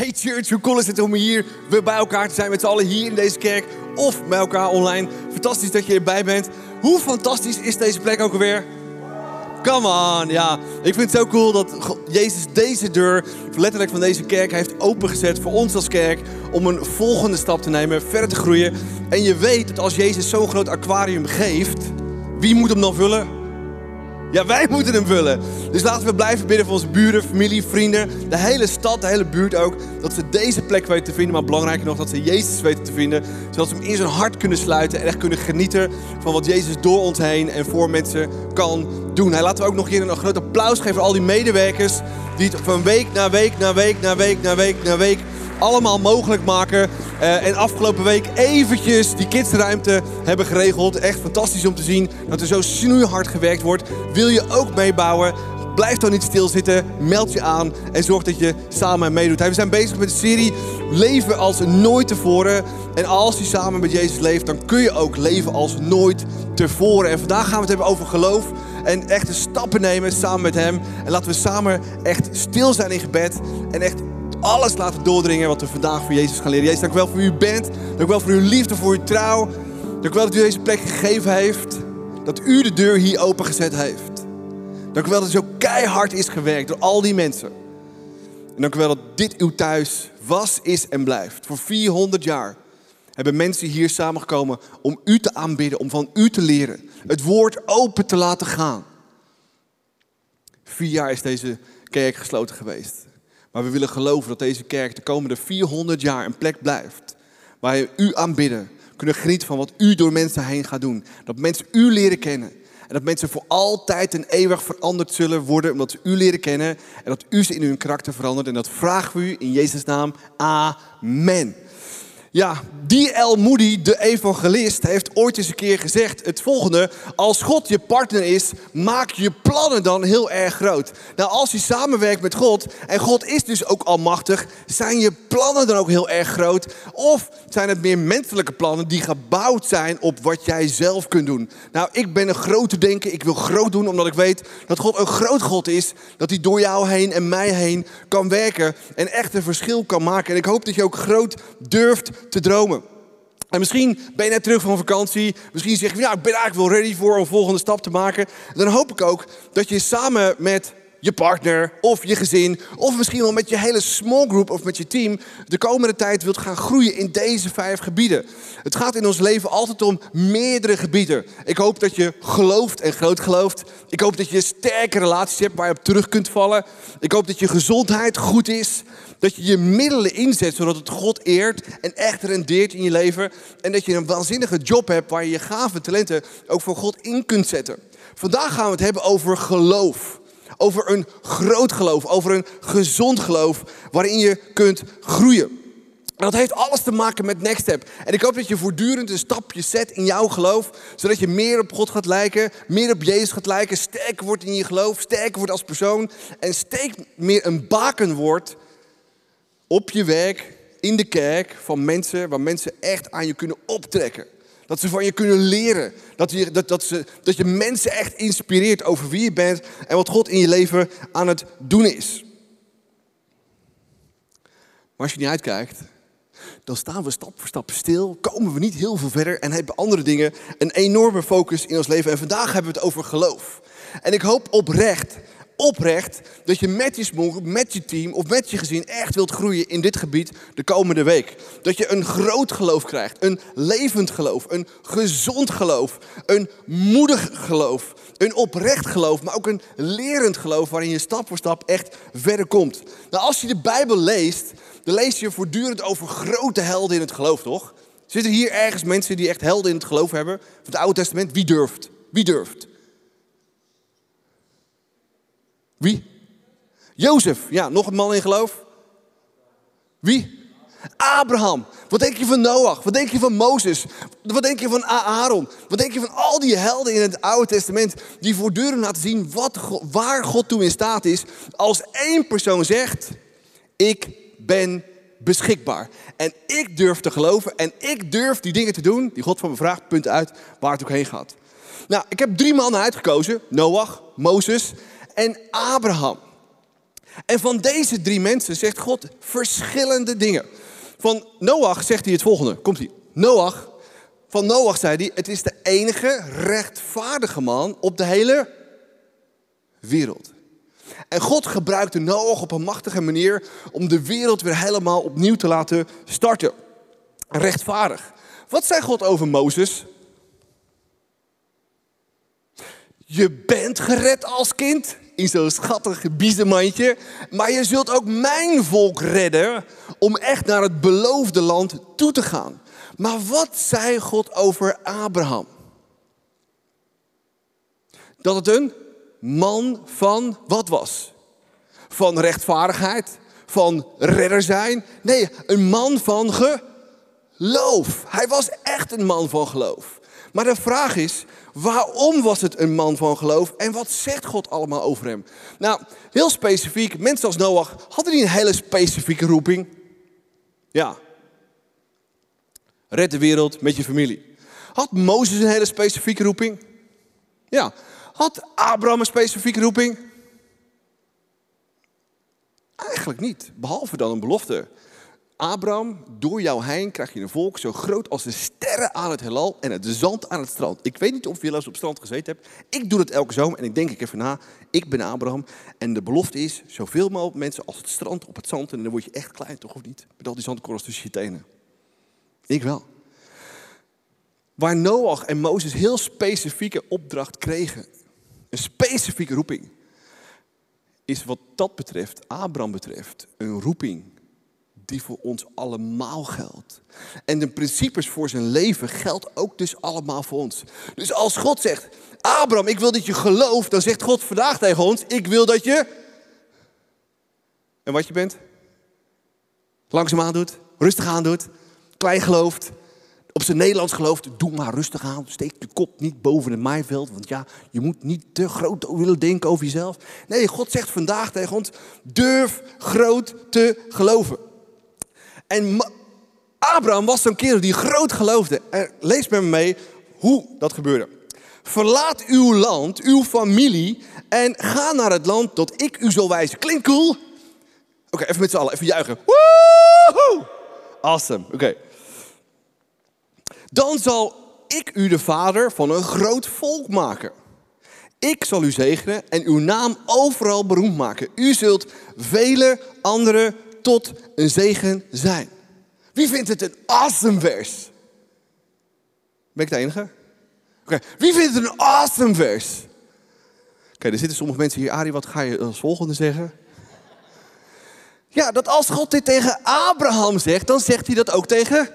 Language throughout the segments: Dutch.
Hey church, hoe cool is het om hier weer bij elkaar te zijn met z'n allen hier in deze kerk of bij elkaar online. Fantastisch dat je erbij bent. Hoe fantastisch is deze plek ook alweer? Come on, ja. Ik vind het zo cool dat Jezus deze deur, letterlijk van deze kerk, heeft opengezet voor ons als kerk. Om een volgende stap te nemen, verder te groeien. En je weet dat als Jezus zo'n groot aquarium geeft, wie moet hem dan vullen? Ja, wij moeten hem vullen. Dus laten we blijven bidden voor onze buren, familie, vrienden, de hele stad, de hele buurt ook. Dat ze deze plek weten te vinden, maar belangrijker nog dat ze Jezus weten te vinden. Zodat ze hem in zijn hart kunnen sluiten en echt kunnen genieten van wat Jezus door ons heen en voor mensen kan doen. Hij laten we ook nog hier een groot applaus geven voor al die medewerkers die het van week na week na week na week na week na week allemaal mogelijk maken. Uh, en afgelopen week eventjes die kidsruimte hebben geregeld. Echt fantastisch om te zien dat er zo snoeihard gewerkt wordt. Wil je ook meebouwen? Blijf dan niet stilzitten. Meld je aan en zorg dat je samen meedoet. We zijn bezig met de serie Leven als nooit tevoren. En als je samen met Jezus leeft, dan kun je ook leven als nooit tevoren. En vandaag gaan we het hebben over geloof. En echte stappen nemen samen met Hem. En laten we samen echt stil zijn in gebed. En echt alles laten doordringen wat we vandaag voor Jezus gaan leren. Jezus, dank u wel voor u bent. Dank u wel voor uw liefde, voor uw trouw. Dank u wel dat u deze plek gegeven heeft. Dat u de deur hier opengezet heeft. Dank u wel dat het zo keihard is gewerkt door al die mensen. En dank u wel dat dit uw thuis was, is en blijft. Voor 400 jaar hebben mensen hier samengekomen om u te aanbidden, om van u te leren. Het woord open te laten gaan. Vier jaar is deze kerk gesloten geweest. Maar we willen geloven dat deze kerk de komende 400 jaar een plek blijft. Waar je u aanbidden, kunnen genieten van wat u door mensen heen gaat doen. Dat mensen u leren kennen. En dat mensen voor altijd en eeuwig veranderd zullen worden omdat ze u leren kennen. En dat u ze in hun karakter verandert. En dat vragen we u in Jezus' naam. Amen. Ja, D.L. Moody, de evangelist, heeft ooit eens een keer gezegd het volgende. Als God je partner is, maak je plannen dan heel erg groot. Nou, als je samenwerkt met God, en God is dus ook almachtig, zijn je plannen dan ook heel erg groot? Of zijn het meer menselijke plannen die gebouwd zijn op wat jij zelf kunt doen? Nou, ik ben een grote denker, ik wil groot doen omdat ik weet dat God een groot God is. Dat hij door jou heen en mij heen kan werken en echt een verschil kan maken. En ik hoop dat je ook groot durft te dromen. En misschien ben je net terug van vakantie. Misschien zeg je, ja, ik ben eigenlijk wel ready voor een volgende stap te maken. Dan hoop ik ook dat je samen met je partner of je gezin, of misschien wel met je hele small group of met je team, de komende tijd wilt gaan groeien in deze vijf gebieden. Het gaat in ons leven altijd om meerdere gebieden. Ik hoop dat je gelooft en groot gelooft. Ik hoop dat je sterke relaties hebt waar je op terug kunt vallen. Ik hoop dat je gezondheid goed is. Dat je je middelen inzet zodat het God eert en echt rendeert in je leven. En dat je een waanzinnige job hebt waar je je gave talenten ook voor God in kunt zetten. Vandaag gaan we het hebben over geloof. Over een groot geloof, over een gezond geloof waarin je kunt groeien. En dat heeft alles te maken met Next Step. En ik hoop dat je voortdurend een stapje zet in jouw geloof. Zodat je meer op God gaat lijken, meer op Jezus gaat lijken. Sterker wordt in je geloof, sterker wordt als persoon. En steek meer een baken wordt op je werk, in de kerk, van mensen waar mensen echt aan je kunnen optrekken. Dat ze van je kunnen leren. Dat je, dat, dat, ze, dat je mensen echt inspireert over wie je bent en wat God in je leven aan het doen is. Maar als je niet uitkijkt, dan staan we stap voor stap stil, komen we niet heel veel verder en hebben andere dingen een enorme focus in ons leven. En vandaag hebben we het over geloof. En ik hoop oprecht oprecht dat je met je met je team of met je gezin echt wilt groeien in dit gebied de komende week. Dat je een groot geloof krijgt, een levend geloof, een gezond geloof, een moedig geloof, een oprecht geloof, maar ook een lerend geloof waarin je stap voor stap echt verder komt. Nou, als je de Bijbel leest, dan lees je voortdurend over grote helden in het geloof, toch? Zitten hier ergens mensen die echt helden in het geloof hebben? Van het Oude Testament, wie durft? Wie durft? Wie? Jozef. Ja, nog een man in geloof. Wie? Abraham. Wat denk je van Noach? Wat denk je van Mozes? Wat denk je van Aaron? Wat denk je van al die helden in het Oude Testament die voortdurend laten zien wat, waar God toe in staat is als één persoon zegt, ik ben beschikbaar. En ik durf te geloven en ik durf die dingen te doen die God van me vraagt, punt uit, waar het ook heen gaat. Nou, ik heb drie mannen uitgekozen. Noach, Mozes en Abraham. En van deze drie mensen zegt God verschillende dingen. Van Noach zegt hij het volgende. Komt hij? Noach. Van Noach zei hij: Het is de enige rechtvaardige man op de hele wereld. En God gebruikte Noach op een machtige manier om de wereld weer helemaal opnieuw te laten starten. Rechtvaardig. Wat zei God over Mozes? Je bent gered als kind in zo'n schattig biezenmandje. Maar je zult ook mijn volk redden om echt naar het beloofde land toe te gaan. Maar wat zei God over Abraham? Dat het een man van wat was? Van rechtvaardigheid, van redder zijn. Nee, een man van geloof. Hij was echt een man van geloof. Maar de vraag is, waarom was het een man van geloof en wat zegt God allemaal over hem? Nou, heel specifiek, mensen als Noach, hadden die een hele specifieke roeping? Ja. Red de wereld met je familie. Had Mozes een hele specifieke roeping? Ja. Had Abraham een specifieke roeping? Eigenlijk niet, behalve dan een belofte. Abraham, door jou heen krijg je een volk zo groot als de sterren aan het heelal en het zand aan het strand. Ik weet niet of je wel eens op het strand gezeten hebt. Ik doe dat elke zomer en ik denk ik even na. Ik ben Abraham en de belofte is zoveel mogelijk mensen als het strand op het zand. En dan word je echt klein, toch of niet? Met al die zandkorrels tussen je tenen. Ik wel. Waar Noach en Mozes heel specifieke opdracht kregen. Een specifieke roeping. Is wat dat betreft, Abraham betreft, een roeping die voor ons allemaal geldt. En de principes voor zijn leven geldt ook dus allemaal voor ons. Dus als God zegt, Abraham, ik wil dat je gelooft, dan zegt God vandaag tegen ons, ik wil dat je... En wat je bent? Langzaamaan doet, rustig aan doet, klein gelooft, op zijn Nederlands gelooft, doe maar rustig aan. Steek je kop niet boven het maaiveld. Want ja, je moet niet te groot willen denken over jezelf. Nee, God zegt vandaag tegen ons, durf groot te geloven. En Abraham was zo'n kerel die groot geloofde. Lees met me mee hoe dat gebeurde. Verlaat uw land, uw familie en ga naar het land dat ik u zal wijzen. Klinkt cool? Oké, even met z'n allen, even juichen. Woehoe! Awesome, oké. Dan zal ik u de vader van een groot volk maken. Ik zal u zegenen en uw naam overal beroemd maken. U zult vele anderen tot een zegen zijn. Wie vindt het een awesome vers? Ben ik de enige? Oké, wie vindt het een awesome vers? Oké, er zitten sommige mensen hier. Ari, wat ga je als volgende zeggen? Ja, dat als God dit tegen Abraham zegt, dan zegt hij dat ook tegen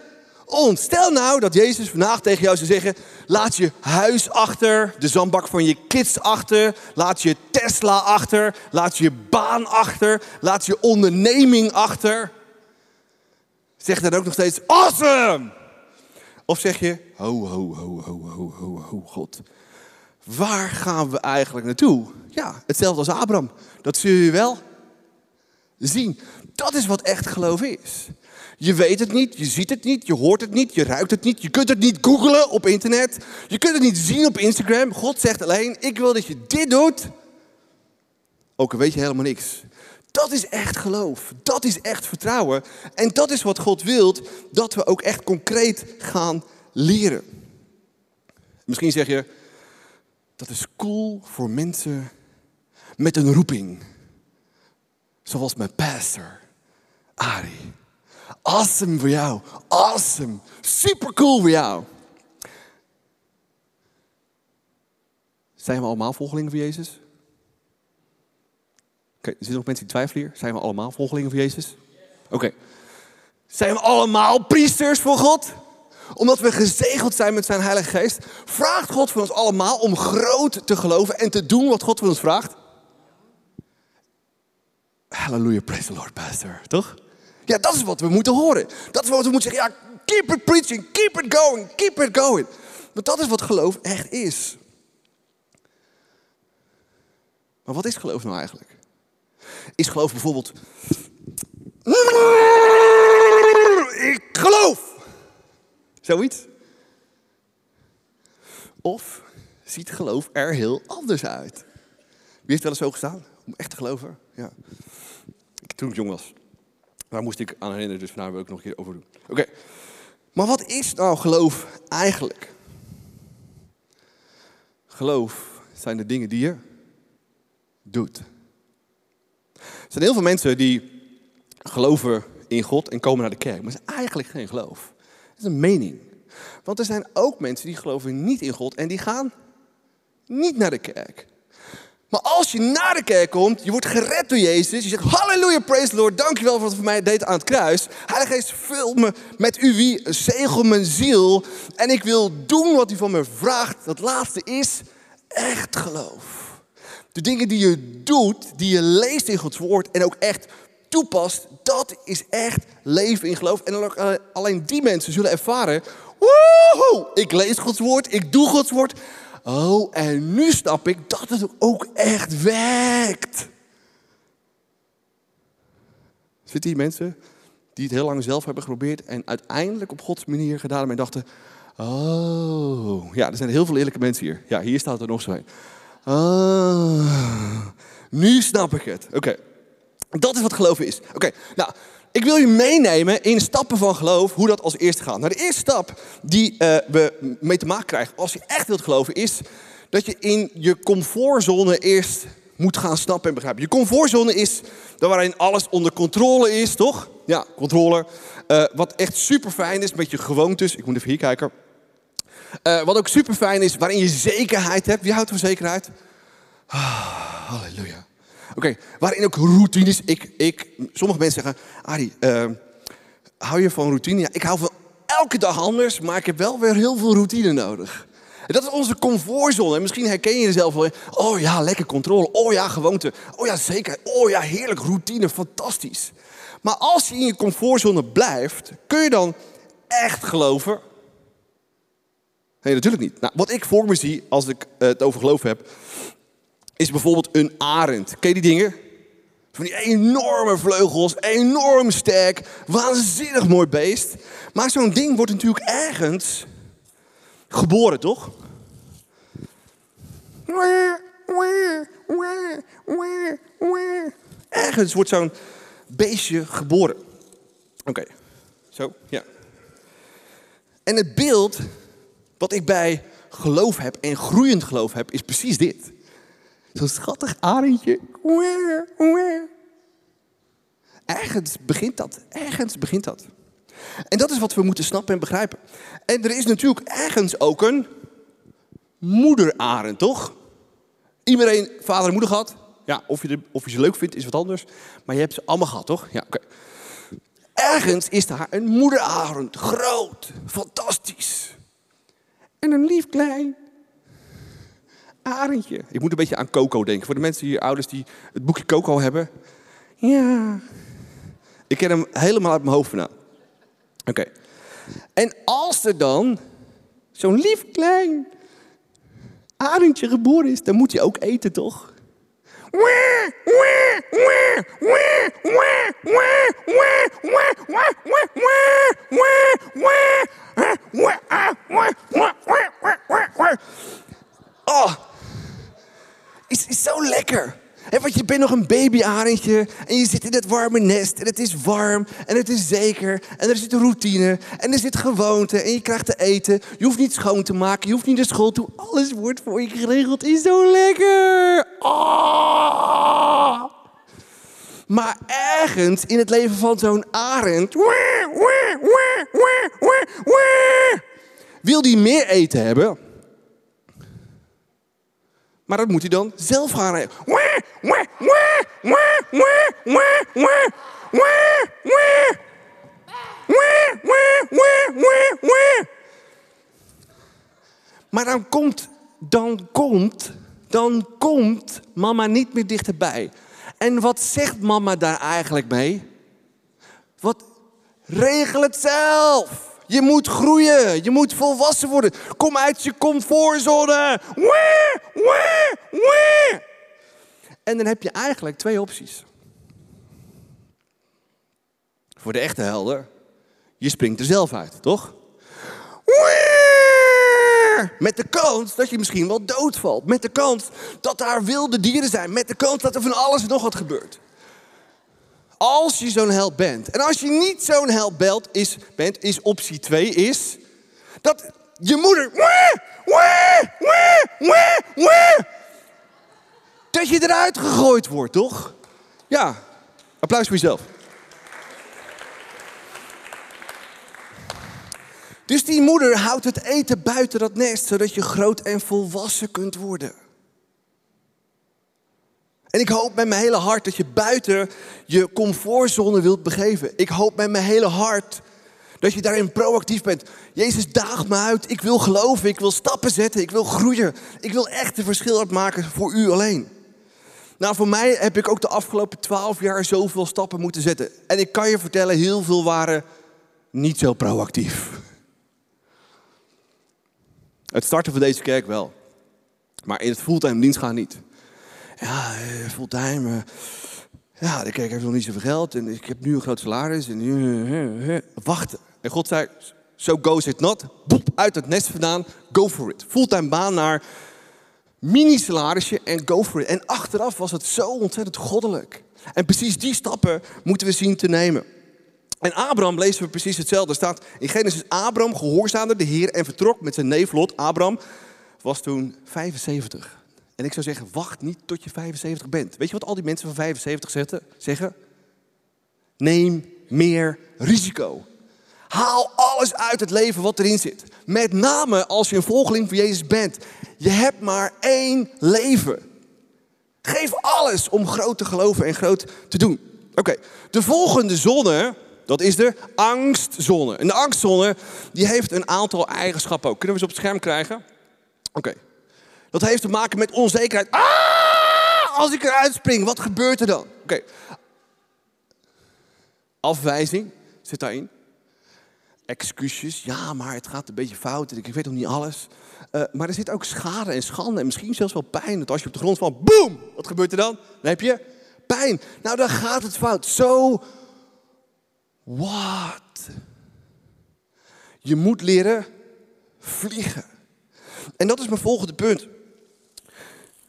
ons. Stel nou dat Jezus vandaag tegen jou zou zeggen: laat je huis achter, de zandbak van je kids achter, laat je Tesla achter, laat je baan achter, laat je onderneming achter. Zeg dan ook nog steeds: awesome! Of zeg je: ho, ho, ho, ho, ho, ho, ho, God. Waar gaan we eigenlijk naartoe? Ja, hetzelfde als Abraham. Dat zul je wel zien. Dat is wat echt geloof is. Je weet het niet, je ziet het niet, je hoort het niet, je ruikt het niet. Je kunt het niet googlen op internet. Je kunt het niet zien op Instagram. God zegt alleen, ik wil dat je dit doet. Ook al weet je helemaal niks. Dat is echt geloof. Dat is echt vertrouwen. En dat is wat God wil, dat we ook echt concreet gaan leren. Misschien zeg je, dat is cool voor mensen met een roeping. Zoals mijn pastor, Ari. Awesome voor jou. Awesome. Super cool voor jou. Zijn we allemaal volgelingen van Jezus? Oké, er zitten nog mensen die twijfelen hier. Zijn we allemaal volgelingen van Jezus? Oké. Zijn we allemaal priesters voor God? Omdat we gezegeld zijn met zijn Heilige Geest, vraagt God van ons allemaal om groot te geloven en te doen wat God van ons vraagt. Halleluja, praise the Lord, pastor. Toch? Ja, dat is wat we moeten horen. Dat is wat we moeten zeggen. Ja, keep it preaching, keep it going, keep it going. Want dat is wat geloof echt is. Maar wat is geloof nou eigenlijk? Is geloof bijvoorbeeld. Ik geloof! Zoiets? Of ziet geloof er heel anders uit? Wie heeft wel eens zo gestaan? Om echt te geloven? Ja. Toen ik jong was. Daar moest ik aan herinneren, dus vandaar wil ik nog een keer over doen. Oké. Maar wat is nou geloof eigenlijk? Geloof zijn de dingen die je doet. Er zijn heel veel mensen die geloven in God en komen naar de kerk. Maar het is eigenlijk geen geloof. Het is een mening. Want er zijn ook mensen die geloven niet in God en die gaan niet naar de kerk. Maar als je naar de kerk komt, je wordt gered door Jezus. Je zegt, halleluja, praise the Lord, dankjewel voor wat u voor mij deed aan het kruis. Heilige Geest, vul me met u wie, zegel mijn ziel. En ik wil doen wat u van me vraagt. Dat laatste is echt geloof. De dingen die je doet, die je leest in Gods woord en ook echt toepast, dat is echt leven in geloof. En alleen die mensen zullen ervaren, woehoe, ik lees Gods woord, ik doe Gods woord. Oh, en nu snap ik dat het ook echt werkt. Zitten hier mensen die het heel lang zelf hebben geprobeerd en uiteindelijk op Gods manier gedaan hebben en dachten, oh, ja, er zijn heel veel eerlijke mensen hier. Ja, hier staat er nog zo. Oh, nu snap ik het. Oké, dat is wat geloof is. Oké, nou, ik wil je meenemen in stappen van geloof, hoe dat als eerste gaat. Nou, de eerste stap die uh, we mee te maken krijgen als je echt wilt geloven, is dat je in je comfortzone eerst moet gaan snappen en begrijpen. Je comfortzone is daar waarin alles onder controle is, toch? Ja, controle. Uh, wat echt super fijn is met je gewoontes. Ik moet even hier kijken. Uh, wat ook super fijn is, waarin je zekerheid hebt. Wie houdt van zekerheid? Ah, halleluja. Oké, waarin ook routines. Ik, ik, sommige mensen zeggen, Ari, uh, hou je van routine? Ja, ik hou van elke dag anders, maar ik heb wel weer heel veel routine nodig. En dat is onze comfortzone. En misschien herken je jezelf wel. Oh ja, lekker controle. Oh ja, gewoonte. Oh ja, zeker. Oh ja, heerlijk. Routine, fantastisch. Maar als je in je comfortzone blijft, kun je dan echt geloven? Nee, natuurlijk niet. Nou, wat ik voor me zie als ik het over geloof heb, is bijvoorbeeld een arend. Ken je die dingen? Van die enorme vleugels, enorm sterk, waanzinnig mooi beest. Maar zo'n ding wordt natuurlijk ergens geboren, toch? Ergens wordt zo'n beestje geboren. Oké, zo, ja. En het beeld wat ik bij geloof heb en groeiend geloof heb, is precies dit. Zo'n schattig arendje. Ergens begint dat. Ergens begint dat. En dat is wat we moeten snappen en begrijpen. En er is natuurlijk ergens ook een moederarend, toch? Iedereen vader en moeder gehad. Ja, of je, of je ze leuk vindt is wat anders. Maar je hebt ze allemaal gehad, toch? Ja, oké. Ergens is daar een moederarend. Groot. Fantastisch. En een lief klein arendje. Ik moet een beetje aan Coco denken. Voor de mensen hier, ouders die het boekje Coco hebben. Ja. Ik ken hem helemaal uit mijn hoofd vandaan. Oké. En als er dan zo'n lief klein arendje geboren is, dan moet hij ook eten, toch? Oh, is, is zo lekker. En want je bent nog babyarendje en je zit in het warme nest en het is warm en het is zeker en er zit een routine en er zit gewoonte en je krijgt te eten. Je hoeft niet schoon te maken, je hoeft niet naar school toe. Alles wordt voor je geregeld. Is zo lekker. Oh. Maar ergens in het leven van zo'n arend wil die meer eten hebben. Maar dat moet hij dan zelf gaan regelen. Maar dan komt, dan komt, dan komt mama niet meer dichterbij. En wat zegt mama daar eigenlijk mee? Wat regel het zelf. Je moet groeien. Je moet volwassen worden. Kom uit je comfortzone. En dan heb je eigenlijk twee opties. Voor de echte helder. Je springt er zelf uit, toch? Met de kans dat je misschien wel doodvalt. Met de kans dat daar wilde dieren zijn. Met de kans dat er van alles en nog wat gebeurt. Als je zo'n held bent. En als je niet zo'n held bent, is, bent, is optie 2 is dat je moeder. Dat je eruit gegooid wordt, toch? Ja, applaus voor jezelf. Dus die moeder houdt het eten buiten dat nest, zodat je groot en volwassen kunt worden. En ik hoop met mijn hele hart dat je buiten je comfortzone wilt begeven. Ik hoop met mijn hele hart dat je daarin proactief bent. Jezus, daag me uit. Ik wil geloven. Ik wil stappen zetten. Ik wil groeien. Ik wil echt een verschil uitmaken voor u alleen. Nou, voor mij heb ik ook de afgelopen twaalf jaar zoveel stappen moeten zetten. En ik kan je vertellen, heel veel waren niet zo proactief. Het starten van deze kerk wel. Maar in het fulltime dienst gaan niet. Ja, eh, fulltime. Uh, ja, kerk heeft nog niet zoveel geld. En ik heb nu een groot salaris. En uh, wachten. En God zei, so goes it not. Boep, uit het nest vandaan. Go for it. Fulltime baan naar mini-salarisje en go for it. En achteraf was het zo ontzettend goddelijk. En precies die stappen moeten we zien te nemen. En Abraham lezen we precies hetzelfde. Er staat in Genesis, Abraham gehoorzaamde de Heer en vertrok met zijn neef Lot. Abraham was toen 75. En ik zou zeggen, wacht niet tot je 75 bent. Weet je wat al die mensen van 75 zeggen? Neem meer risico. Haal alles uit het leven wat erin zit. Met name als je een volgeling van Jezus bent. Je hebt maar één leven. Geef alles om groot te geloven en groot te doen. Oké, de volgende zonne, dat is de angstzone. En de angstzone, die heeft een aantal eigenschappen ook. Kunnen we ze op het scherm krijgen? Oké. Dat heeft te maken met onzekerheid. Ah, als ik eruit spring, wat gebeurt er dan? Oké. Afwijzing zit daarin excuses. Ja, maar het gaat een beetje fout en ik weet nog niet alles. Uh, maar er zit ook schade en schande en misschien zelfs wel pijn. Dat als je op de grond valt, boem, wat gebeurt er dan? Dan heb je pijn. Nou, dan gaat het fout. Zo, so, what? Je moet leren vliegen. En dat is mijn volgende punt.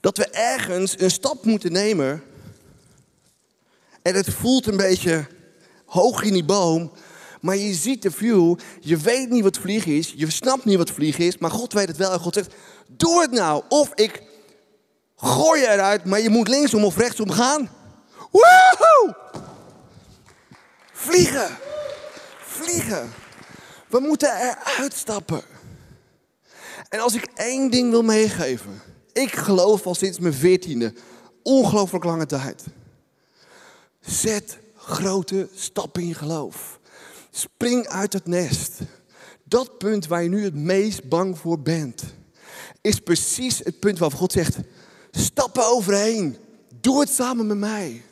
Dat we ergens een stap moeten nemen. En het voelt een beetje hoog in die boom. Maar je ziet de view, je weet niet wat vliegen is, je snapt niet wat vliegen is, maar God weet het wel en God zegt, doe het nou. Of ik gooi je eruit, maar je moet linksom of rechtsom gaan. Woehoe! Vliegen. Vliegen. We moeten eruit stappen. En als ik één ding wil meegeven. Ik geloof al sinds mijn veertiende. Ongelooflijk lange tijd. Zet grote stappen in geloof. Spring uit het nest. Dat punt waar je nu het meest bang voor bent, is precies het punt waar God zegt: stap er overheen. Doe het samen met mij.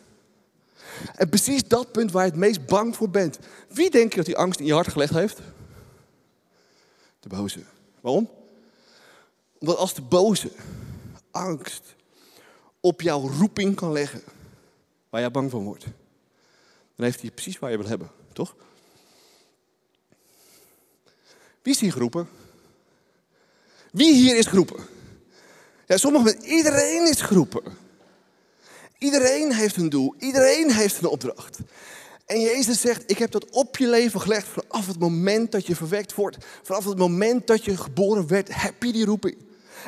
En precies dat punt waar je het meest bang voor bent. Wie denk je dat die angst in je hart gelegd heeft? De boze. Waarom? Omdat als de boze angst op jouw roeping kan leggen, waar jij bang van wordt, dan heeft hij precies waar je wil hebben, toch? Wie is hier geroepen? Wie hier is geroepen? Ja, sommigen, iedereen is geroepen. Iedereen heeft een doel, iedereen heeft een opdracht. En Jezus zegt, ik heb dat op je leven gelegd vanaf het moment dat je verwekt wordt. Vanaf het moment dat je geboren werd, heb je die roeping.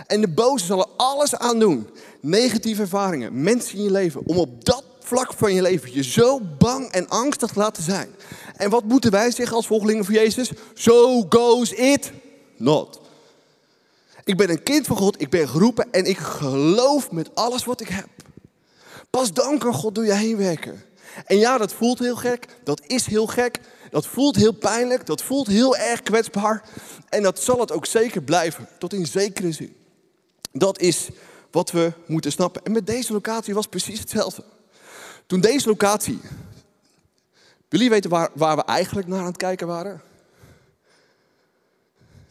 En de boze zal er alles aan doen. Negatieve ervaringen, mensen in je leven, om op dat vlak van je leven je zo bang en angstig te laten zijn. En wat moeten wij zeggen als volgelingen van Jezus? So goes it not. Ik ben een kind van God, ik ben geroepen en ik geloof met alles wat ik heb. Pas dan kan God door je heen werken. En ja, dat voelt heel gek, dat is heel gek, dat voelt heel pijnlijk, dat voelt heel erg kwetsbaar. En dat zal het ook zeker blijven, tot in zekere zin. Dat is wat we moeten snappen. En met deze locatie was precies hetzelfde. Toen deze locatie Jullie weten waar, waar we eigenlijk naar aan het kijken waren?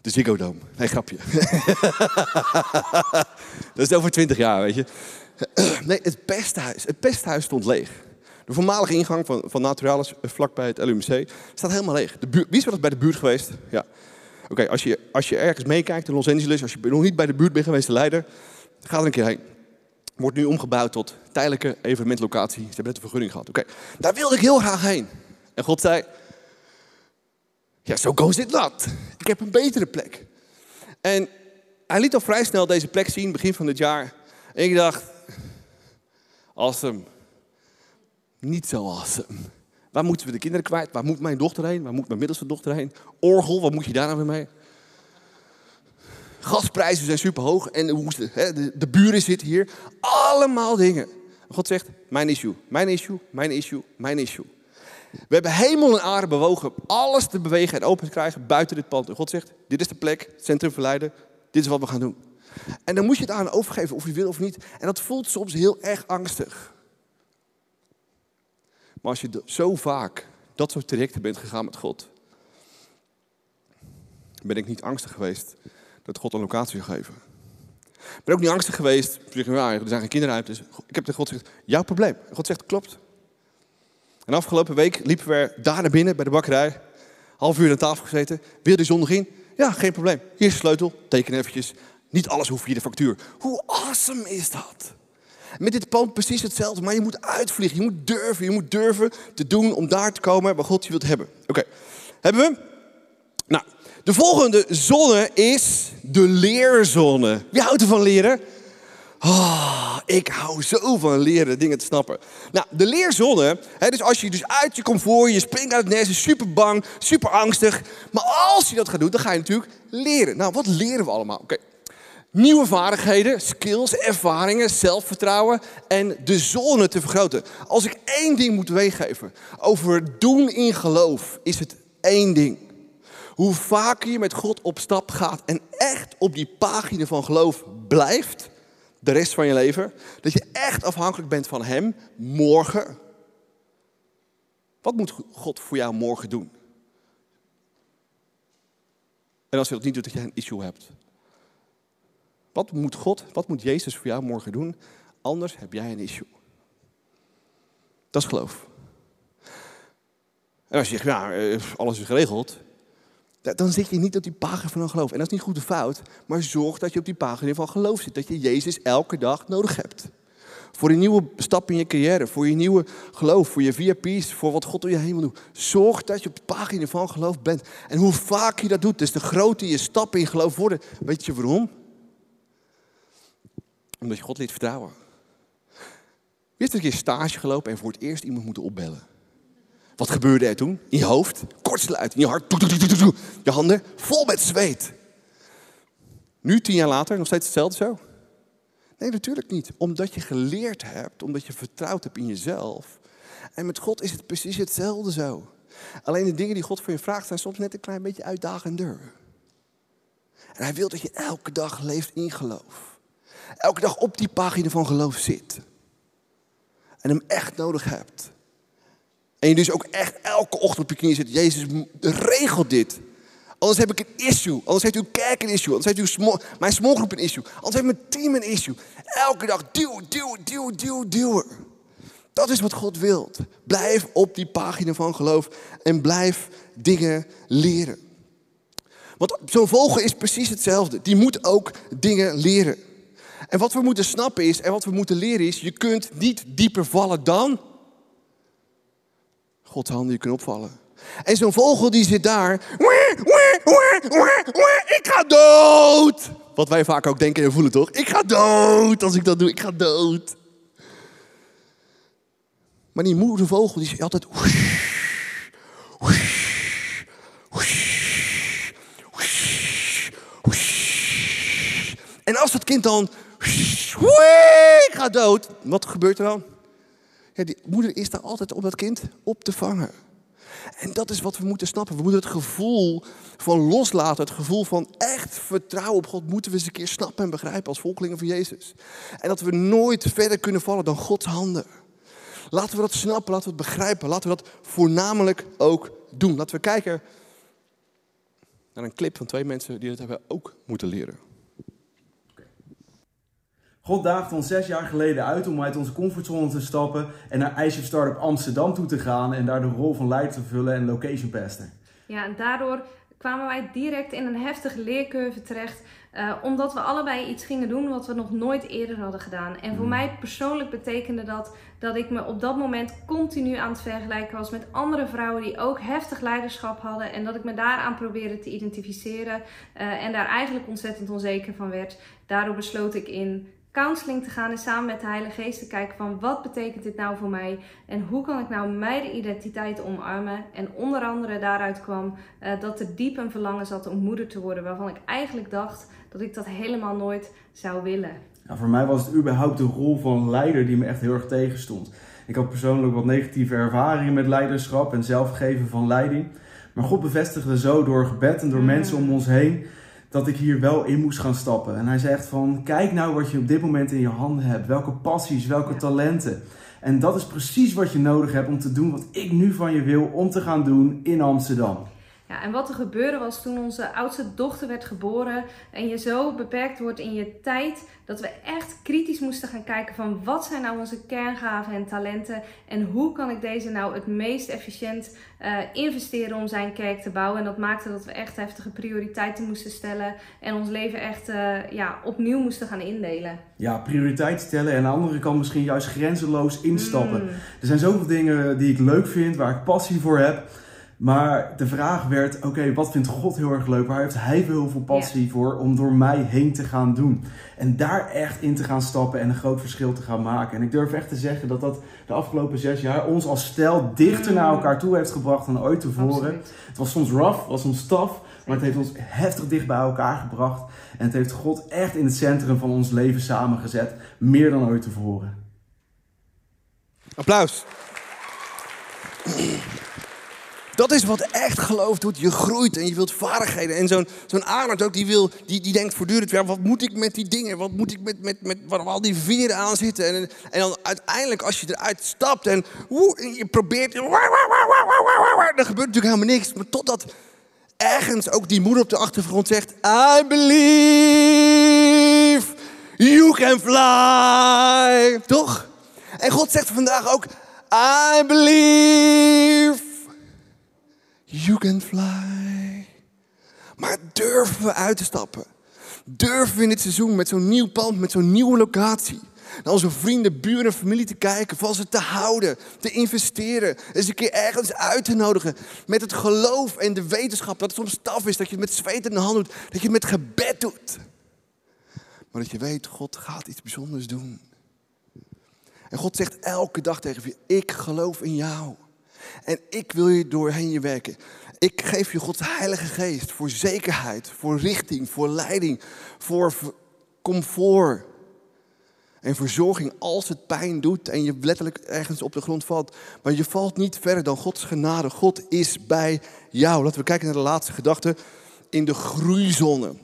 De Ziggo Dome. Nee, grapje. dat is over twintig jaar, weet je. nee, het pesthuis. Het pesthuis stond leeg. De voormalige ingang van, van Naturalis, eh, vlakbij het LUMC, staat helemaal leeg. De wie is wel eens bij de buurt geweest? Ja. Oké, als, je, als je ergens meekijkt in Los Angeles, als je nog niet bij de buurt bent geweest, de leider, ga er een keer heen. Wordt nu omgebouwd tot tijdelijke evenementlocatie. Ze hebben net een vergunning gehad. Oké, daar wilde ik heel graag heen. En God zei, ja, zo goes it not. Ik heb een betere plek. En hij liet al vrij snel deze plek zien, begin van het jaar. En ik dacht, awesome. Niet zo awesome. Waar moeten we de kinderen kwijt? Waar moet mijn dochter heen? Waar moet mijn middelste dochter heen? Orgel, wat moet je daar nou weer mee? Gasprijzen zijn super hoog en de, de, de buren zitten hier. Allemaal dingen. God zegt, mijn issue, mijn issue, mijn issue, mijn issue. We hebben hemel en aarde bewogen, alles te bewegen en open te krijgen buiten dit pand. En God zegt, dit is de plek, centrum verleiden, dit is wat we gaan doen. En dan moet je het aan overgeven of je wil of niet. En dat voelt soms heel erg angstig. Maar als je zo vaak dat soort trajecten bent gegaan met God, ben ik niet angstig geweest dat God een locatie zou geven. Ik ben ook niet angstig geweest. Er zijn geen kinderen uit. Dus ik heb tegen God gezegd, jouw probleem. God zegt, klopt. En afgelopen week liepen we daar naar binnen bij de bakkerij. Half uur aan tafel gezeten. Wil je zondag in? Ja, geen probleem. Hier is de sleutel. Teken eventjes. Niet alles hoeft via de factuur. Hoe awesome is dat? Met dit pand precies hetzelfde, maar je moet uitvliegen. Je moet durven. Je moet durven te doen om daar te komen waar God je wilt hebben. Oké, hebben we? Nou, de volgende zone is de leerzone. Wie houdt er van leren? Oh, ik hou zo van leren, dingen te snappen. Nou, de leerzone, hè, dus als je dus uit je comfort, je springt uit het nest, is super bang, super angstig. Maar als je dat gaat doen, dan ga je natuurlijk leren. Nou, wat leren we allemaal? Oké. Nieuwe vaardigheden, skills, ervaringen, zelfvertrouwen en de zone te vergroten. Als ik één ding moet meegeven over doen in geloof, is het één ding. Hoe vaker je met God op stap gaat en echt op die pagina van geloof blijft, de rest van je leven, dat je echt afhankelijk bent van Hem morgen. Wat moet God voor jou morgen doen? En als je dat niet doet, dat je een issue hebt. Wat moet God, wat moet Jezus voor jou morgen doen? Anders heb jij een issue. Dat is geloof. En als je zegt, ja, eh, alles is geregeld, dan zit je niet op die pagina van geloof. En dat is niet goed of fout, maar zorg dat je op die pagina van geloof zit. Dat je Jezus elke dag nodig hebt. Voor een nieuwe stap in je carrière, voor je nieuwe geloof, voor je VIP's, voor wat God door je hemel doet. Zorg dat je op de pagina van geloof bent. En hoe vaak je dat doet, dus de groter je stappen in geloof worden. Weet je waarom? Omdat je God liet vertrouwen. Wie heeft een stage gelopen en voor het eerst iemand moeten opbellen? Wat gebeurde er toen? In je hoofd, kortsluit, in je hart, je handen vol met zweet. Nu, tien jaar later, nog steeds hetzelfde zo? Nee, natuurlijk niet. Omdat je geleerd hebt, omdat je vertrouwd hebt in jezelf. En met God is het precies hetzelfde zo. Alleen de dingen die God voor je vraagt zijn soms net een klein beetje uitdagender. En hij wil dat je elke dag leeft in geloof. Elke dag op die pagina van geloof zit. En hem echt nodig hebt. En je dus ook echt elke ochtend op je knieën zit. Jezus, regel dit. Anders heb ik een issue. Anders heeft uw kerk een issue. Anders heeft uw mijn smallgroep een issue. Anders heeft mijn team een issue. Elke dag duwen, duwen, duwen, duwen, duwen. Dat is wat God wilt. Blijf op die pagina van geloof en blijf dingen leren. Want zo'n vogel is precies hetzelfde. Die moet ook dingen leren. En wat we moeten snappen is, en wat we moeten leren is, je kunt niet dieper vallen dan Gods handen die kunnen opvallen. En zo'n vogel die zit daar. Ik ga dood. Wat wij vaak ook denken en voelen toch? Ik ga dood als ik dat doe. Ik ga dood. Maar die moeder vogel die zit altijd. En als dat kind dan. Ik ga dood. Wat gebeurt er dan? Ja, die moeder is daar altijd om dat kind op te vangen. En dat is wat we moeten snappen. We moeten het gevoel van loslaten, het gevoel van echt vertrouwen op God, moeten we eens een keer snappen en begrijpen als volgelingen van Jezus. En dat we nooit verder kunnen vallen dan Gods handen. Laten we dat snappen, laten we het begrijpen, laten we dat voornamelijk ook doen. Laten we kijken naar een clip van twee mensen die het hebben ook moeten leren. God daagde ons zes jaar geleden uit om uit onze comfortzone te stappen en naar IJsje Startup Amsterdam toe te gaan en daar de rol van leider te vullen en location pester. Ja, en daardoor kwamen wij direct in een heftige leercurve terecht. Uh, omdat we allebei iets gingen doen wat we nog nooit eerder hadden gedaan. En voor Mm. mij persoonlijk betekende dat dat ik me op dat moment continu aan het vergelijken was met andere vrouwen die ook heftig leiderschap hadden. En dat ik me daaraan probeerde te identificeren. uh, en daar eigenlijk ontzettend onzeker van werd. Daardoor besloot ik in counseling te gaan en samen met de Heilige Geest te kijken van wat betekent dit nou voor mij en hoe kan ik nou mijn identiteit omarmen. En onder andere daaruit kwam uh, dat er diep een verlangen zat om moeder te worden, waarvan ik eigenlijk dacht dat ik dat helemaal nooit zou willen. Ja, voor mij was het überhaupt de rol van leider die me echt heel erg tegenstond. Ik had persoonlijk wat negatieve ervaringen met leiderschap en zelfgeven van leiding. Maar God bevestigde zo door gebed en door Mm. mensen om ons heen dat ik hier wel in moest gaan stappen. En hij zegt van, kijk nou wat je op dit moment in je handen hebt. Welke passies, welke Ja. talenten. En dat is precies wat je nodig hebt om te doen wat ik nu van je wil om te gaan doen in Amsterdam. Ja, en wat er gebeurde was toen onze oudste dochter werd geboren en je zo beperkt wordt in je tijd, dat we echt kritisch moesten gaan kijken van wat zijn nou onze kerngaven en talenten en hoe kan ik deze nou het meest efficiënt uh, investeren om zijn kerk te bouwen. En dat maakte dat we echt heftige prioriteiten moesten stellen en ons leven echt uh, ja, opnieuw moesten gaan indelen. Ja, prioriteit stellen en aan de andere kant misschien juist grenzeloos instappen. Mm. Er zijn zoveel dingen die ik leuk vind, waar ik passie voor heb. Maar de vraag werd, oké, wat vindt God heel erg leuk? Waar heeft hij heel veel passie voor om door mij heen te gaan doen? En daar echt in te gaan stappen en een groot verschil te gaan maken. En ik durf echt te zeggen dat dat de afgelopen zes jaar ons als stel dichter naar elkaar toe heeft gebracht dan ooit tevoren. Absoluut. Het was soms rough, het was soms tough, maar het heeft ons heftig dicht bij elkaar gebracht. En het heeft God echt in het centrum van ons leven samengezet, meer dan ooit tevoren. Applaus. Dat is wat echt geloof doet. Je groeit en je wilt vaardigheden. En zo'n zo'n Arnold ook, die, wil, die, die denkt voortdurend weer... wat moet ik met die dingen? Wat moet ik met, met, met waar al die veren aan zitten? En, en dan uiteindelijk, als je eruit stapt en, je probeert... Dan gebeurt natuurlijk helemaal niks. Maar totdat ergens ook die moeder op de achtergrond zegt... I believe you can fly. Toch? En God zegt vandaag ook... I believe you can fly. Maar durven we uit te stappen? Durven we in dit seizoen met zo'n nieuw pand, met zo'n nieuwe locatie... naar onze vrienden, buren en familie te kijken, van ze te houden, te investeren, eens een keer ergens uit te nodigen. Met het geloof en de wetenschap dat het soms staf is, dat je het met zweet in de hand doet, dat je het met gebed doet. Maar dat je weet, God gaat iets bijzonders doen. En God zegt elke dag tegen je, ik geloof in jou. En ik wil je doorheen je werken. Ik geef je Gods heilige geest voor zekerheid, voor richting, voor leiding, voor comfort. En verzorging als het pijn doet en je letterlijk ergens op de grond valt. Maar je valt niet verder dan Gods genade. God is bij jou. Laten we kijken naar de laatste gedachte in de groeizone.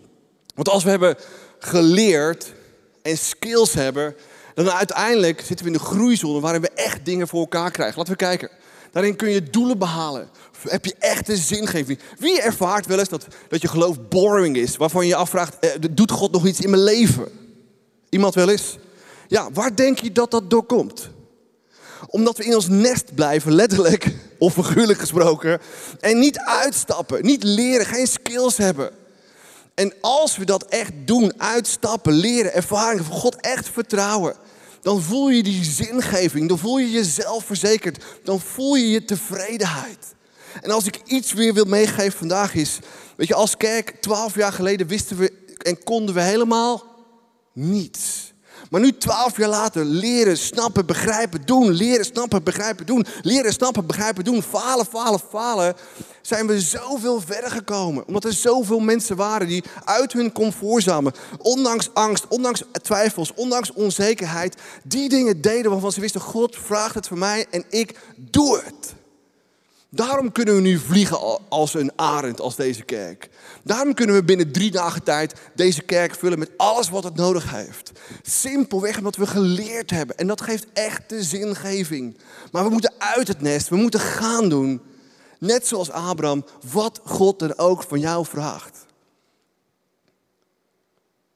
Want als we hebben geleerd en skills hebben, dan uiteindelijk zitten we in de groeizone waarin we echt dingen voor elkaar krijgen. Laten we kijken. Daarin kun je doelen behalen. Heb je echte zingeving. Wie ervaart wel eens dat, dat je geloof boring is? Waarvan je je afvraagt, eh, doet God nog iets in mijn leven? Iemand wel eens? Ja, waar denk je dat dat door komt? Omdat we in ons nest blijven, letterlijk of figuurlijk gesproken. En niet uitstappen, niet leren, geen skills hebben. En als we dat echt doen, uitstappen, leren, ervaringen van God echt vertrouwen. Dan voel je die zingeving, dan voel je jezelf verzekerd, dan voel je je tevredenheid. En als ik iets weer wil meegeven vandaag is, weet je, als kerk twaalf jaar geleden wisten we en konden we helemaal niets. Maar nu twaalf jaar later leren, snappen, begrijpen, doen, leren, snappen, begrijpen, doen, leren, snappen, begrijpen, doen, falen, falen, falen, zijn we zoveel verder gekomen. Omdat er zoveel mensen waren die uit hun comfortzone, ondanks angst, ondanks twijfels, ondanks onzekerheid, die dingen deden waarvan ze wisten, God vraagt het van mij en ik doe het. Daarom kunnen we nu vliegen als een arend, als deze kerk. Daarom kunnen we binnen drie dagen tijd deze kerk vullen met alles wat het nodig heeft. Simpelweg omdat we geleerd hebben. En dat geeft echte zingeving. Maar we moeten uit het nest, we moeten gaan doen. Net zoals Abraham, wat God dan ook van jou vraagt.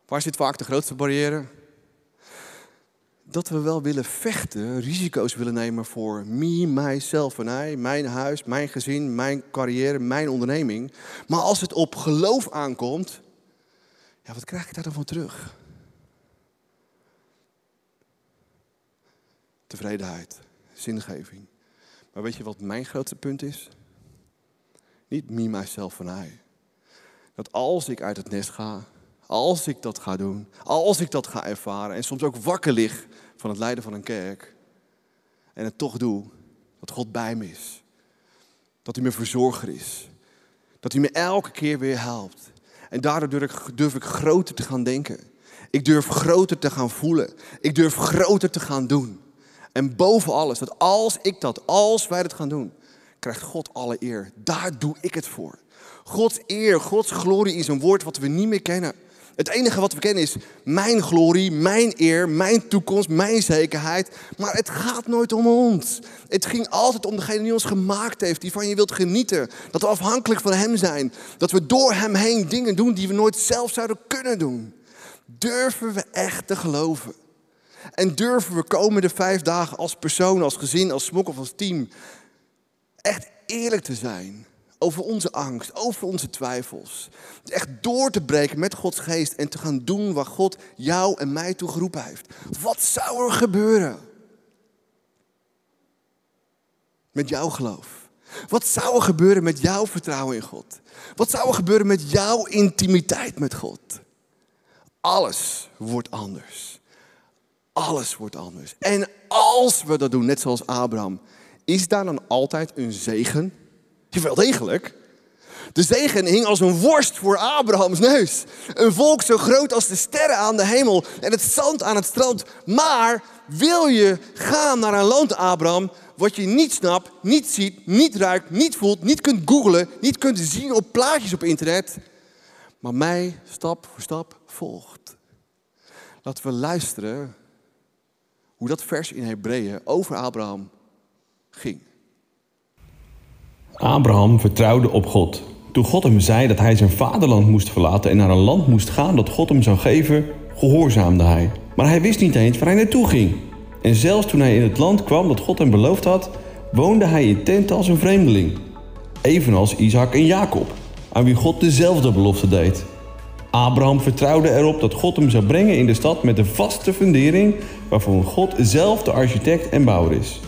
Waar zit vaak de grootste barrière? Dat we wel willen vechten, risico's willen nemen voor me, mijzelf en hij, mijn huis, mijn gezin, mijn carrière, mijn onderneming. Maar als het op geloof aankomt, ja, wat krijg ik daar dan van terug? Tevredenheid, zingeving. Maar weet je wat mijn grootste punt is? Niet me, mijzelf en hij. Dat als ik uit het nest ga, als ik dat ga doen, als ik dat ga ervaren en soms ook wakker lig van het leiden van een kerk en het toch doe, dat God bij me is. Dat hij mijn verzorger is. Dat hij me elke keer weer helpt. En daardoor durf ik, durf ik groter te gaan denken. Ik durf groter te gaan voelen. Ik durf groter te gaan doen. En boven alles, dat als ik dat, als wij dat gaan doen, krijgt God alle eer. Daar doe ik het voor. Gods eer, Gods glorie is een woord wat we niet meer kennen. Het enige wat we kennen is mijn glorie, mijn eer, mijn toekomst, mijn zekerheid. Maar het gaat nooit om ons. Het ging altijd om degene die ons gemaakt heeft, die van je wilt genieten. Dat we afhankelijk van Hem zijn. Dat we door Hem heen dingen doen die we nooit zelf zouden kunnen doen. Durven we echt te geloven? En durven we komende vijf dagen als persoon, als gezin, als smok of als team echt eerlijk te zijn over onze angst, over onze twijfels. Echt door te breken met Gods geest en te gaan doen waar God jou en mij toe geroepen heeft. Wat zou er gebeuren? Met jouw geloof. Wat zou er gebeuren met jouw vertrouwen in God? Wat zou er gebeuren met jouw intimiteit met God? Alles wordt anders. Alles wordt anders. En als we dat doen, net zoals Abraham, is daar dan altijd een zegen? Wel degelijk. De zegen hing als een worst voor Abrahams neus. Een volk zo groot als de sterren aan de hemel en het zand aan het strand. Maar wil je gaan naar een land, Abraham, wat je niet snapt, niet ziet, niet ruikt, niet voelt, niet kunt googlen, niet kunt zien op plaatjes op internet, maar mij stap voor stap volgt. Laten we luisteren hoe dat vers in Hebreeën over Abraham ging. Abraham vertrouwde op God. Toen God hem zei dat hij zijn vaderland moest verlaten en naar een land moest gaan dat God hem zou geven, gehoorzaamde hij. Maar hij wist niet eens waar hij naartoe ging. En zelfs toen hij in het land kwam dat God hem beloofd had, woonde hij in tenten als een vreemdeling. Evenals Isaac en Jacob, aan wie God dezelfde belofte deed. Abraham vertrouwde erop dat God hem zou brengen in de stad met de vaste fundering waarvan God zelf de architect en bouwer is.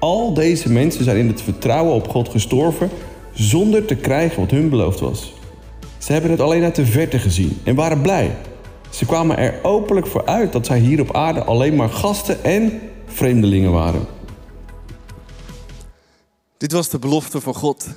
Al deze mensen zijn in het vertrouwen op God gestorven zonder te krijgen wat hun beloofd was. Ze hebben het alleen uit de verte gezien en waren blij. Ze kwamen er openlijk voor uit dat zij hier op aarde alleen maar gasten en vreemdelingen waren. Dit was de belofte van God.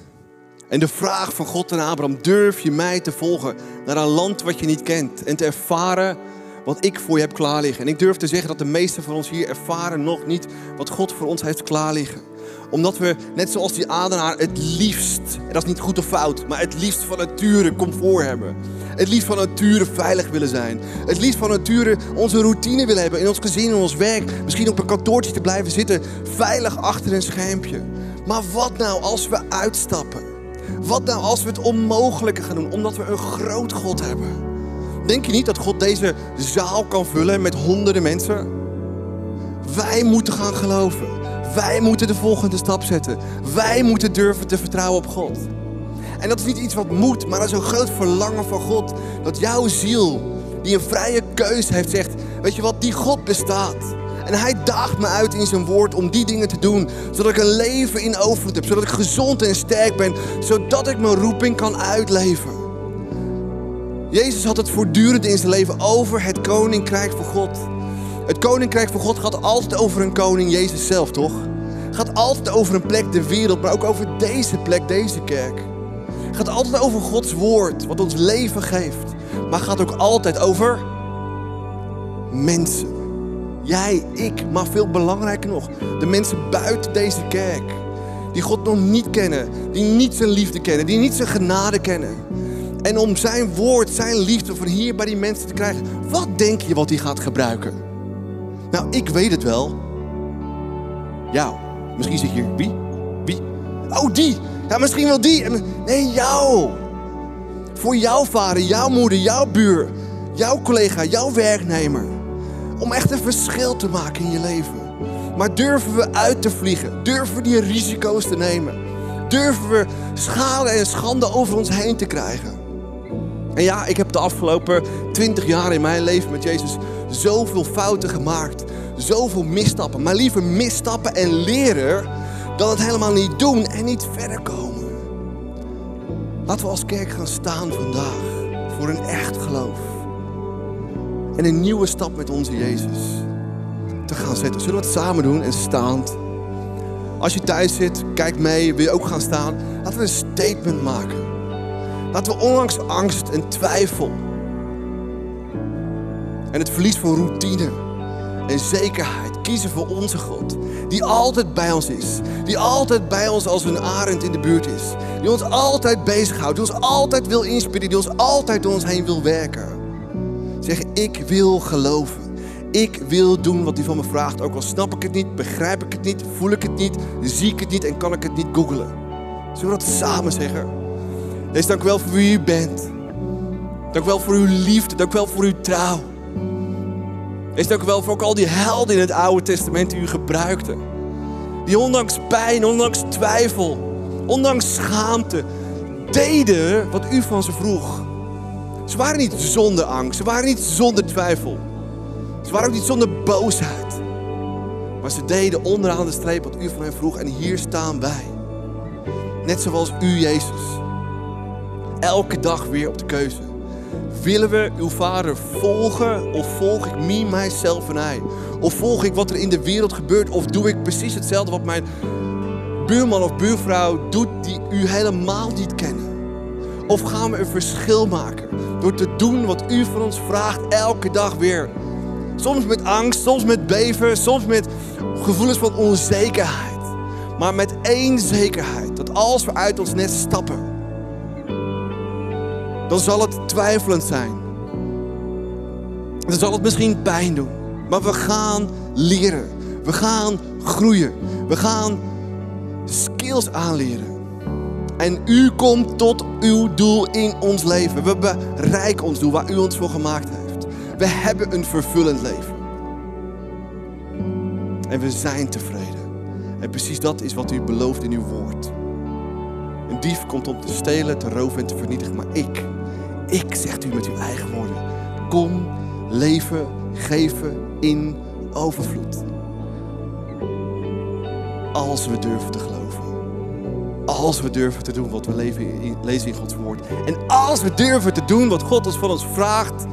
En de vraag van God en Abraham: durf je mij te volgen naar een land wat je niet kent en te ervaren wat ik voor je heb klaar liggen. En ik durf te zeggen dat de meesten van ons hier ervaren nog niet wat God voor ons heeft klaar liggen. Omdat we, net zoals die adenaar, het liefst, en dat is niet goed of fout, maar het liefst van nature comfort hebben. Het liefst van nature veilig willen zijn. Het liefst van nature onze routine willen hebben in ons gezin, in ons werk. Misschien op een kantoortje te blijven zitten, veilig achter een schermpje. Maar wat nou als we uitstappen? Wat nou als we het onmogelijke gaan doen, omdat we een groot God hebben? Denk je niet dat God deze zaal kan vullen met honderden mensen? Wij moeten gaan geloven. Wij moeten de volgende stap zetten. Wij moeten durven te vertrouwen op God. En dat is niet iets wat moet, maar dat is een groot verlangen van God. Dat jouw ziel, die een vrije keuze heeft, zegt: Weet je wat, die God bestaat. En hij daagt me uit in zijn woord om die dingen te doen. Zodat ik een leven in overvloed heb. Zodat ik gezond en sterk ben. Zodat ik mijn roeping kan uitleven. Jezus had het voortdurend in zijn leven over het koninkrijk van God. Het koninkrijk van God gaat altijd over een koning, Jezus zelf, toch? Gaat altijd over een plek, de wereld, maar ook over deze plek, deze kerk. Gaat altijd over Gods woord, wat ons leven geeft. Maar gaat ook altijd over mensen. Jij, ik, maar veel belangrijker nog, de mensen buiten deze kerk. Die God nog niet kennen, die niet zijn liefde kennen, die niet zijn genade kennen. En om zijn woord, zijn liefde van hier bij die mensen te krijgen. Wat denk je wat hij gaat gebruiken? Nou, ik weet het wel. Jou. Misschien zeg je, wie? Wie? Oh, die. Ja, misschien wel die. Nee, jou. Voor jouw vader, jouw moeder, jouw buur, jouw collega, jouw werknemer. Om echt een verschil te maken in je leven. Maar durven we uit te vliegen? Durven we die risico's te nemen? Durven we schade en schande over ons heen te krijgen? En ja, ik heb de afgelopen 20 jaar in mijn leven met Jezus zoveel fouten gemaakt. Zoveel misstappen. Maar liever misstappen en leren dan het helemaal niet doen en niet verder komen. Laten we als kerk gaan staan vandaag voor een echt geloof. En een nieuwe stap met onze Jezus te gaan zetten. Zullen we het samen doen en staand? Als je thuis zit, kijk mee, wil je ook gaan staan? Laten we een statement maken. Laten we ondanks angst en twijfel en het verlies van routine en zekerheid kiezen voor onze God. Die altijd bij ons is. Die altijd bij ons als een arend in de buurt is. Die ons altijd bezighoudt. Die ons altijd wil inspireren. Die ons altijd door ons heen wil werken. Zeg, ik wil geloven. Ik wil doen wat hij van me vraagt. Ook al snap ik het niet, begrijp ik het niet, voel ik het niet, zie ik het niet en kan ik het niet googlen. Zullen we dat samen zeggen? Wees dank wel voor wie u bent. Dank wel voor uw liefde. Dank wel voor uw trouw. Wees dank wel voor ook al die helden in het Oude Testament die u gebruikte. Die ondanks pijn, ondanks twijfel, ondanks schaamte, deden wat u van ze vroeg. Ze waren niet zonder angst, ze waren niet zonder twijfel. Ze waren ook niet zonder boosheid. Maar ze deden onderaan de streep wat u van hen vroeg. En hier staan wij. Net zoals u, Jezus. Elke dag weer op de keuze. Willen we uw vader volgen of volg ik me, mijzelf en hij? Of volg ik wat er in de wereld gebeurt? Of doe ik precies hetzelfde wat mijn buurman of buurvrouw doet die u helemaal niet kennen? Of gaan we een verschil maken door te doen wat u van ons vraagt elke dag weer? Soms met angst, soms met beven, soms met gevoelens van onzekerheid. Maar met één zekerheid: dat als we uit ons nest stappen, dan zal het twijfelend zijn. Dan zal het misschien pijn doen. Maar we gaan leren. We gaan groeien. We gaan skills aanleren. En u komt tot uw doel in ons leven. We bereiken ons doel waar u ons voor gemaakt heeft. We hebben een vervullend leven. En we zijn tevreden. En precies dat is wat u belooft in uw woord. Een dief komt om te stelen, te roven en te vernietigen. Maar ik, ik, zegt u met uw eigen woorden, kom leven, geven in overvloed. Als we durven te geloven. Als we durven te doen wat we leven lezen in Gods woord. En als we durven te doen wat God ons van ons vraagt.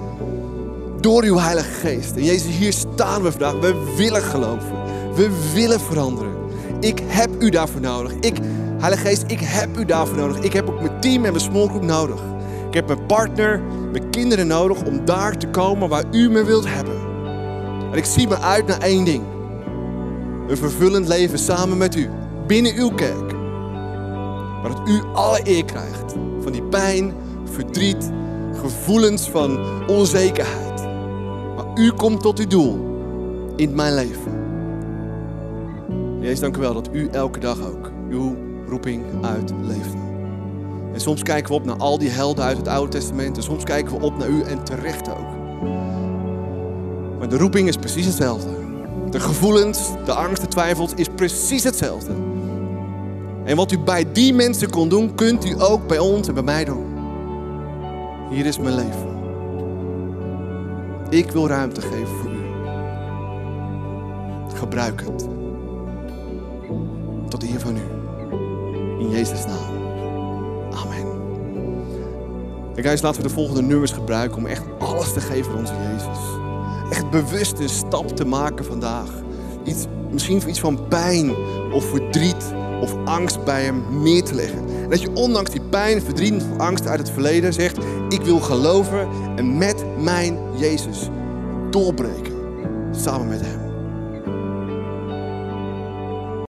Door uw Heilige Geest. En Jezus, hier staan we vandaag. We willen geloven. We willen veranderen. Ik heb u daarvoor nodig. Ik, Heilige Geest, ik heb u daarvoor nodig. Ik heb ook mijn team en mijn smallgroep nodig. Ik heb mijn partner, mijn kinderen nodig om daar te komen waar u me wilt hebben. En ik zie me uit naar één ding. Een vervullend leven samen met u. Binnen uw kerk. Maar dat u alle eer krijgt. Van die pijn, verdriet, gevoelens van onzekerheid. Maar u komt tot uw doel in mijn leven. Jezus, dank u wel dat u elke dag ook uw roeping uitleeft. En soms kijken we op naar al die helden uit het Oude Testament. En soms kijken we op naar u en terecht ook. Maar de roeping is precies hetzelfde. De gevoelens, de angst, de twijfels is precies hetzelfde. En wat u bij die mensen kon doen, kunt u ook bij ons en bij mij doen. Hier is mijn leven. Ik wil ruimte geven voor u. Gebruik het. Tot hier van u. In Jezus' naam. En guys, laten we de volgende nummers gebruiken om echt alles te geven aan onze Jezus. Echt bewust een stap te maken vandaag. Iets, misschien iets van pijn of verdriet of angst bij hem neer te leggen. En dat je ondanks die pijn, verdriet of angst uit het verleden zegt: Ik wil geloven en met mijn Jezus doorbreken. Samen met hem.